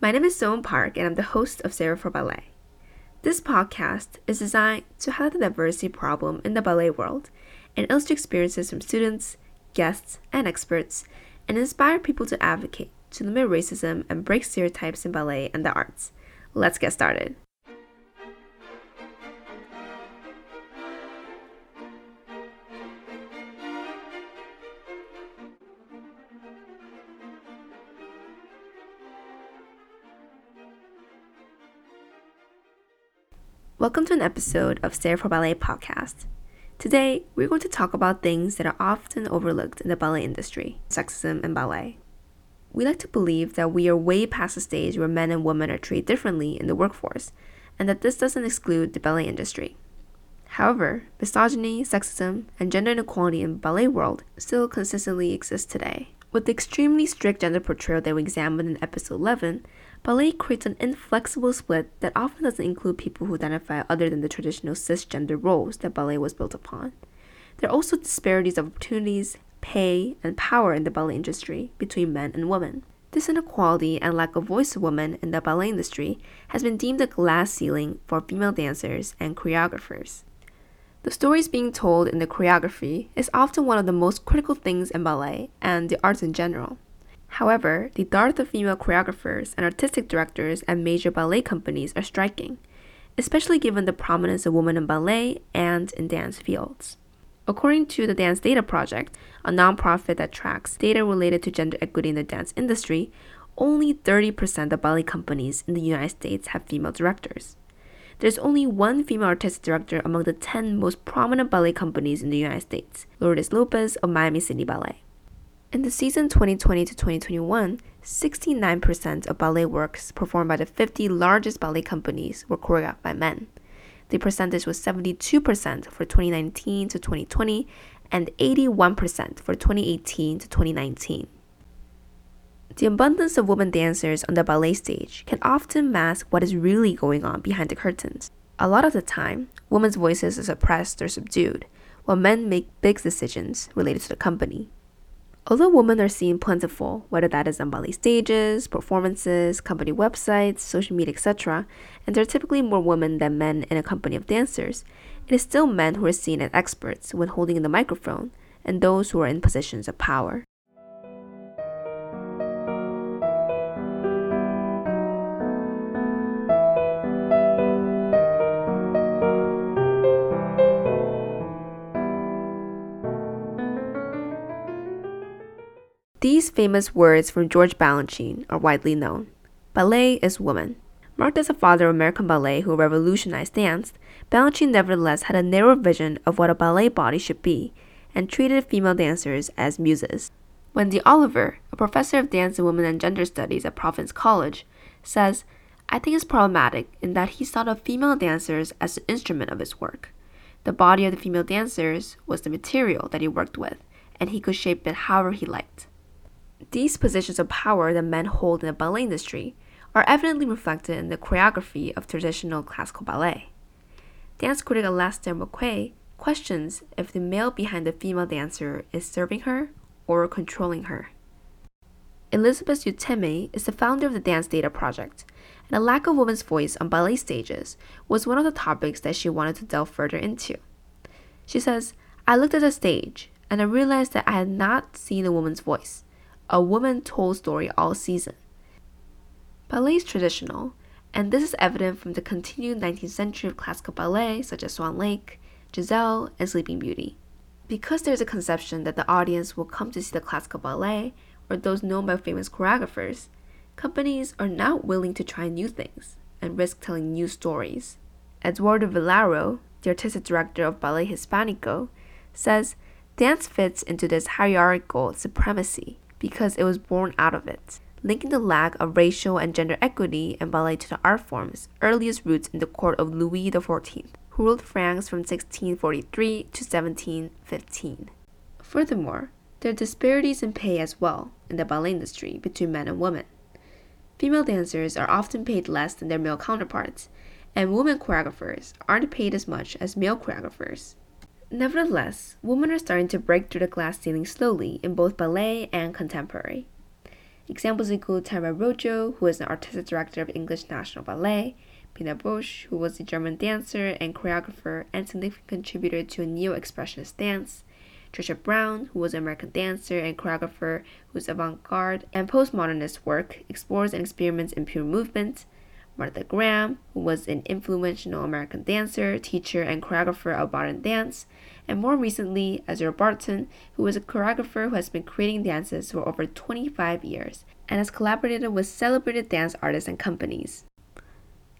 My name is Sohn Park, and I'm the host of Sarah for Ballet. This podcast is designed to highlight the diversity problem in the ballet world and illustrate experiences from students, guests, and experts, and inspire people to advocate to limit racism and break stereotypes in ballet and the arts. Let's get started. Welcome to an episode of Sarah for Ballet podcast. Today, we're going to talk about things that are often overlooked in the ballet industry sexism in ballet. We like to believe that we are way past the stage where men and women are treated differently in the workforce, and that this doesn't exclude the ballet industry. However, misogyny, sexism, and gender inequality in the ballet world still consistently exist today. With the extremely strict gender portrayal that we examined in episode 11, ballet creates an inflexible split that often doesn't include people who identify other than the traditional cisgender roles that ballet was built upon. There are also disparities of opportunities, pay, and power in the ballet industry between men and women. This inequality and lack of voice of women in the ballet industry has been deemed a glass ceiling for female dancers and choreographers. The stories being told in the choreography is often one of the most critical things in ballet and the arts in general. However, the dearth of female choreographers and artistic directors at major ballet companies are striking, especially given the prominence of women in ballet and in dance fields. According to the Dance Data Project, a nonprofit that tracks data related to gender equity in the dance industry, only 30% of ballet companies in the United States have female directors. There's only one female artistic director among the 10 most prominent ballet companies in the United States, Lourdes Lopez of Miami City Ballet. In the season 2020 to 2021, 69% of ballet works performed by the 50 largest ballet companies were choreographed by men. The percentage was 72% for 2019 to 2020 and 81% for 2018 to 2019. The abundance of women dancers on the ballet stage can often mask what is really going on behind the curtains. A lot of the time, women's voices are suppressed or subdued, while men make big decisions related to the company. Although women are seen plentiful, whether that is on ballet stages, performances, company websites, social media, etc., and there are typically more women than men in a company of dancers, it is still men who are seen as experts when holding the microphone and those who are in positions of power. These famous words from George Balanchine are widely known. Ballet is woman. Marked as a father of American ballet who revolutionized dance, Balanchine nevertheless had a narrow vision of what a ballet body should be and treated female dancers as muses. Wendy Oliver, a professor of dance and women and gender studies at Providence College, says, I think it's problematic in that he thought of female dancers as the instrument of his work. The body of the female dancers was the material that he worked with, and he could shape it however he liked. These positions of power that men hold in the ballet industry are evidently reflected in the choreography of traditional classical ballet. Dance critic Alastair Macaulay questions if the male behind the female dancer is serving her or controlling her. Elizabeth Yntema is the founder of the Dance Data Project, and the lack of women's voice on ballet stages was one of the topics that she wanted to delve further into. She says, I looked at the stage and I realized that I had not seen a woman's voice a woman told story all season. Ballet is traditional, and this is evident from the continued 19th century of classical ballet such as Swan Lake, Giselle, and Sleeping Beauty. Because there's a conception that the audience will come to see the classical ballet or those known by famous choreographers, companies are not willing to try new things and risk telling new stories. Eduardo Vilaro, the artistic director of Ballet Hispanico, says dance fits into this hierarchical supremacy because it was born out of it, linking the lack of racial and gender equity in ballet to the art form's earliest roots in the court of Louis XIV, who ruled France from 1643 to 1715. Furthermore, there are disparities in pay as well in the ballet industry between men and women. Female dancers are often paid less than their male counterparts, and women choreographers aren't paid as much as male choreographers. Nevertheless, women are starting to break through the glass ceiling slowly in both ballet and contemporary. Examples include Tamara Rojo, who is an artistic director of English National Ballet, Pina Bausch, who was a German dancer and choreographer and significant contributor to neo-expressionist dance, Trisha Brown, who was an American dancer and choreographer whose avant-garde and postmodernist work explores and experiments in pure movement, Martha Graham, who was an influential American dancer, teacher, and choreographer of modern dance, and more recently, Aszure Barton, who is a choreographer who has been creating dances for over 25 years and has collaborated with celebrated dance artists and companies.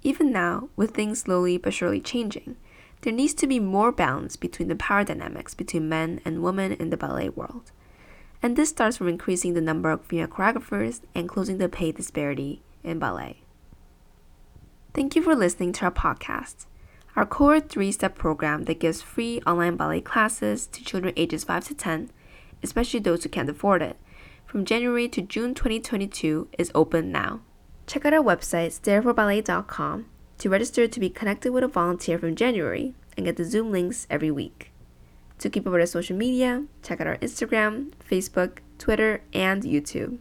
Even now, with things slowly but surely changing, there needs to be more balance between the power dynamics between men and women in the ballet world. And this starts from increasing the number of female choreographers and closing the pay disparity in ballet. Thank you for listening to our podcast. Our core three step program that gives free online ballet classes to children ages 5 to 10, especially those who can't afford it, from January to June 2022 is open now. Check out our website, stareforballet.com, to register to be connected with a volunteer from January and get the Zoom links every week. To keep up with our social media, check out our Instagram, Facebook, Twitter, and YouTube.